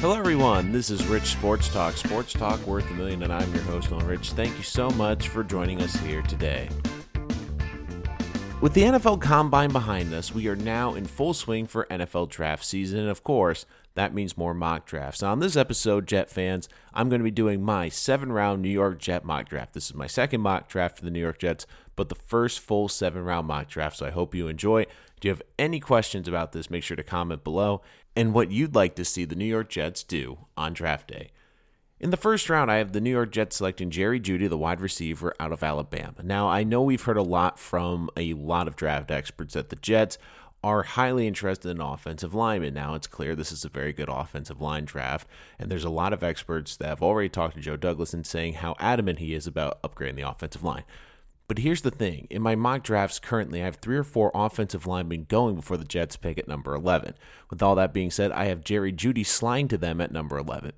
Hello, everyone. This is Rich Sports Talk, Sports Talk worth a million, and I'm your host, Nolan Rich. Thank you so much for joining us here today. With the NFL Combine behind us, we are now in full swing for NFL draft season, and of course, that means more mock drafts. Now, on this episode, Jet fans, I'm going to be doing my seven round New York Jet mock draft. This is my second mock draft for the New York Jets, but the first full seven round mock draft, so I hope you enjoy. Do you have any questions about this? Make sure to comment below and what you'd like to see the New York Jets do on draft day. In the first round, I have the New York Jets selecting Jerry Jeudy, the wide receiver out of Alabama. Now, I know we've heard a lot from a lot of draft experts that the Jets are highly interested in offensive linemen. Now, it's clear this is a very good offensive line draft, and there's a lot of experts that have already talked to Joe Douglas and saying how adamant he is about upgrading the offensive line. But here's the thing in my mock drafts currently, I have three or four offensive linemen going before the Jets pick at number 11. With all that being said, I have Jerry Jeudy sliding to them at number 11.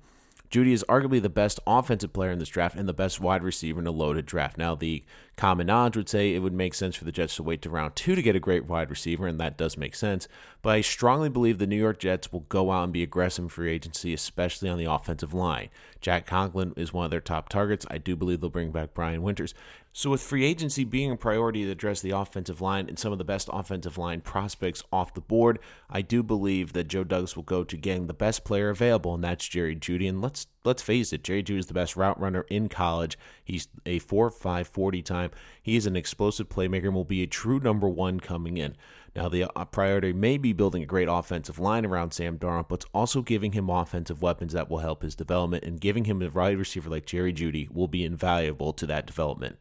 Jeudy is arguably the best offensive player in this draft and the best wide receiver in a loaded draft. Now, the common knowledge would say it would make sense for the Jets to wait to round two to get a great wide receiver, and that does make sense. But I strongly believe the New York Jets will go out and be aggressive in free agency, especially on the offensive line. Jack Conklin is one of their top targets. I do believe they'll bring back Brian Winters. So, with free agency being a priority to address the offensive line and some of the best offensive line prospects off the board, I do believe that Joe Douglas will go to getting the best player available, and that's Jerry Jeudy. And let's let's face it, Jerry Jeudy is the best route runner in college. He's a 4.5 40 time. He is an explosive playmaker and will be a true number one coming in. Now, the uh, priority may be building a great offensive line around Sam Darnold, but also giving him offensive weapons that will help his development, and giving him a wide receiver like Jerry Jeudy will be invaluable to that development.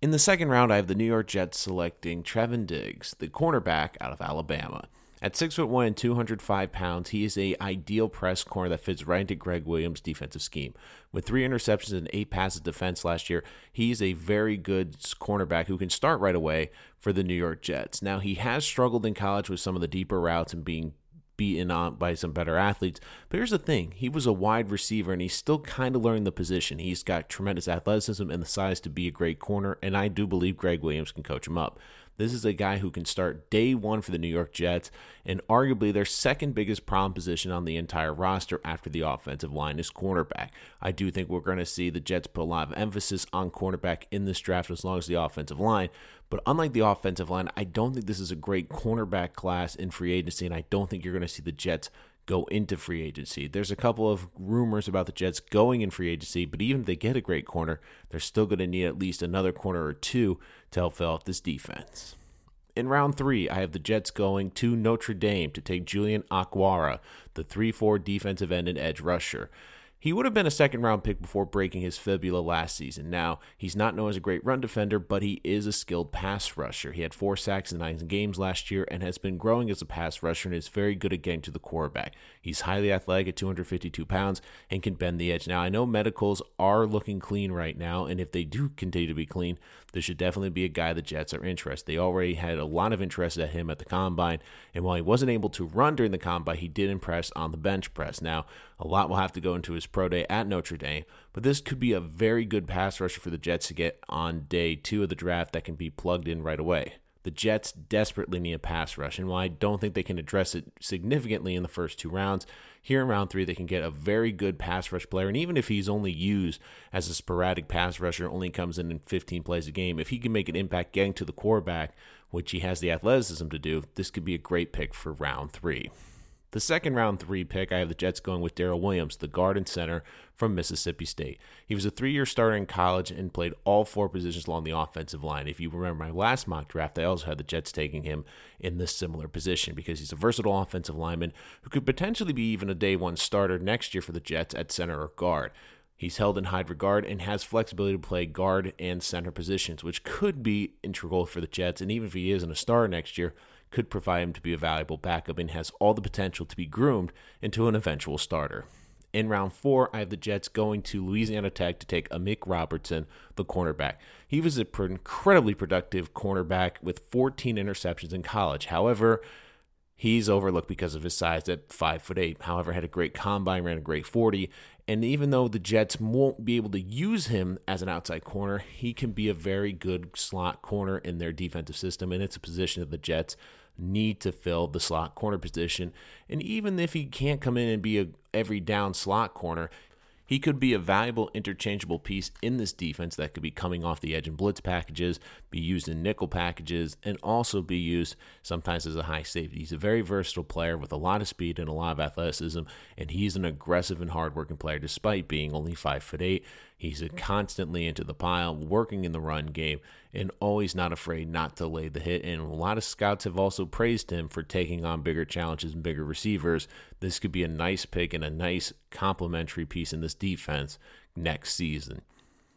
In the second round, I have the New York Jets selecting Trevon Diggs, the cornerback out of Alabama. At 6'1 and 205 pounds, he is a ideal press corner that fits right into Gregg Williams' defensive scheme. With three interceptions and eight passes defense last year, he's a very good cornerback who can start right away for the New York Jets. Now, he has struggled in college with some of the deeper routes and being beaten on by some better athletes. But here's the thing he was a wide receiver and he's still kind of learning the position. He's got tremendous athleticism and the size to be a great corner, and I do believe Gregg Williams can coach him up. This is a guy who can start day one for the New York Jets, and arguably their second biggest problem position on the entire roster after the offensive line is cornerback. I do think we're going to see the Jets put a lot of emphasis on cornerback in this draft as long as the offensive line. But unlike the offensive line, I don't think this is a great cornerback class in free agency, and I don't think you're going to see the Jets go into free agency. There's a couple of rumors about the Jets going in free agency, but even if they get a great corner, they're still going to need at least another corner or two to help fill out this defense. In round three, I have the Jets going to Notre Dame to take Julian Okwara, the 3 4 defensive end and edge rusher. He would have been a second round pick before breaking his fibula last season. Now, he's not known as a great run defender, but he is a skilled pass rusher. He had four sacks in nine games last year and has been growing as a pass rusher and is very good at getting to the quarterback. He's highly athletic at 252 pounds and can bend the edge. Now, I know medicals are looking clean right now, and if they do continue to be clean, this should definitely be a guy the Jets are interested. They already had a lot of interest at him at the combine, and while he wasn't able to run during the combine, he did impress on the bench press. Now, a lot will have to go into his pro day at Notre Dame, but this could be a very good pass rusher for the Jets to get on day two of the draft that can be plugged in right away. The Jets desperately need a pass rush, and while I don't think they can address it significantly in the first two rounds, here in round three, they can get a very good pass rush player. And even if he's only used as a sporadic pass rusher, only comes in in 15 plays a game, if he can make an impact getting to the quarterback, which he has the athleticism to do, this could be a great pick for round three. The second round three pick, I have the Jets going with Darryl Williams, the guard and center from Mississippi State. He was a three year starter in college and played all four positions along the offensive line. If you remember my last mock draft, I also had the Jets taking him in this similar position because he's a versatile offensive lineman who could potentially be even a day one starter next year for the Jets at center or guard. He's held in high regard and has flexibility to play guard and center positions, which could be integral for the Jets. And even if he isn't a star next year, could provide him to be a valuable backup and has all the potential to be groomed into an eventual starter. In round four, I have the Jets going to Louisiana Tech to take Amik Robertson, the cornerback. He was an incredibly productive cornerback with 14 interceptions in college. However, he's overlooked because of his size at five foot eight. However, had a great combine, ran a great 40, and even though the Jets won't be able to use him as an outside corner, he can be a very good slot corner in their defensive system, and it's a position that the Jets need to fill the slot corner position. And even if he can't come in and be a, every down slot corner. He could be a valuable interchangeable piece in this defense that could be coming off the edge in blitz packages, be used in nickel packages, and also be used sometimes as a high safety. He's a very versatile player with a lot of speed and a lot of athleticism, and he's an aggressive and hardworking player despite being only five foot eight. He's constantly into the pile, working in the run game, and always not afraid not to lay the hit. And a lot of scouts have also praised him for taking on bigger challenges and bigger receivers. This could be a nice pick and a nice complementary piece in this defense next season.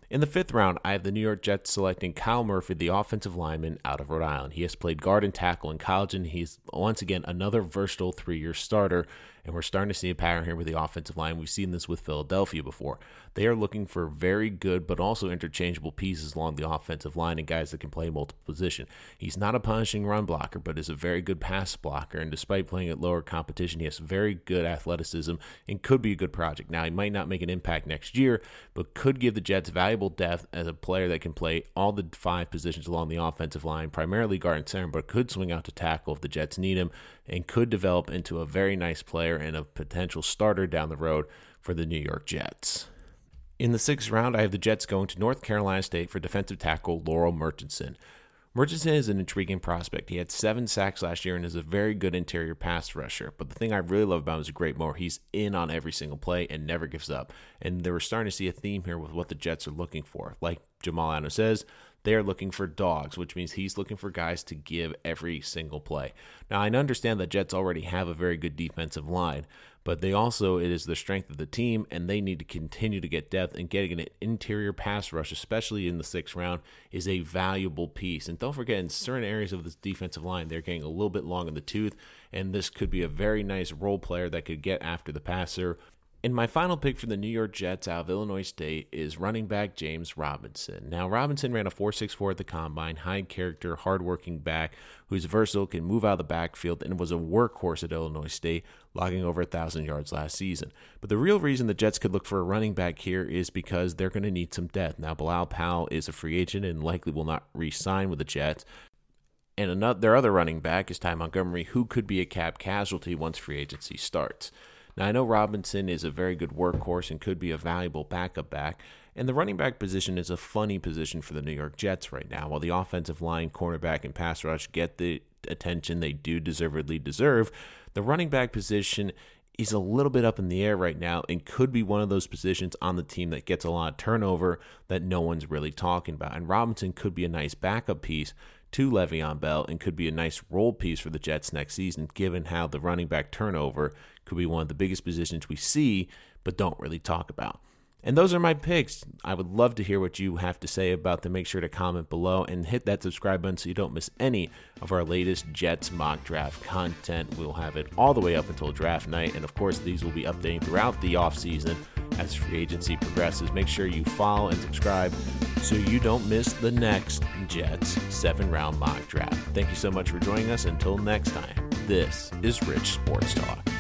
In the fifth round, I have the New York Jets selecting Kyle Murphy, the offensive lineman out of Rhode Island. He has played guard and tackle in college, and he's once again another versatile three year starter and we're starting to see a pattern here with the offensive line. We've seen this with Philadelphia before. They are looking for very good but also interchangeable pieces along the offensive line and guys that can play multiple position. He's not a punishing run blocker, but is a very good pass blocker. And despite playing at lower competition, he has very good athleticism and could be a good project. Now, he might not make an impact next year, but could give the Jets valuable depth as a player that can play all the five positions along the offensive line, primarily guard and center, but could swing out to tackle if the Jets need him and could develop into a very nice player and a potential starter down the road for the New York Jets. In the sixth round, I have the Jets going to North Carolina State for defensive tackle Larrell Murchison. Murchison is an intriguing prospect. He had seven sacks last year and is a very good interior pass rusher. But the thing I really love about him is a great mower. He's in on every single play and never gives up. And they were starting to see a theme here with what the Jets are looking for. Like Jamal Adams says, they are looking for dogs, which means he's looking for guys to give every single play. Now, I understand that Jets already have a very good defensive line, but they also, it is the strength of the team, and they need to continue to get depth. And getting an interior pass rush, especially in the sixth round, is a valuable piece. And don't forget, in certain areas of this defensive line, they're getting a little bit long in the tooth, and this could be a very nice role player that could get after the passer and my final pick for the New York Jets out of Illinois State is running back James Robinson. Now, Robinson ran a 4.64 at the combine, high character, hardworking back who's versatile, can move out of the backfield, and was a workhorse at Illinois State, logging over 1,000 yards last season. But the real reason the Jets could look for a running back here is because they're going to need some depth. Now, Bilal Powell is a free agent and likely will not re sign with the Jets. And another, their other running back is Ty Montgomery, who could be a cap casualty once free agency starts. Now, I know Robinson is a very good workhorse and could be a valuable backup back, and the running back position is a funny position for the New York Jets right now. While the offensive line, cornerback, and pass rush get the attention they do deservedly deserve, the running back position is a little bit up in the air right now and could be one of those positions on the team that gets a lot of turnover that no one's really talking about. And Robinson could be a nice backup piece to Le'Veon Bell and could be a nice role piece for the Jets next season, given how the running back turnover could be one of the biggest positions we see, but don't really talk about. And those are my picks. I would love to hear what you have to say about them. Make sure to comment below and hit that subscribe button so you don't miss any of our latest Jets mock draft content. We'll have it all the way up until draft night. And of course, these will be updating throughout the offseason as free agency progresses. Make sure you follow and subscribe so you don't miss the next Jets seven round mock draft. Thank you so much for joining us. Until next time, this is Rich Sports Talk.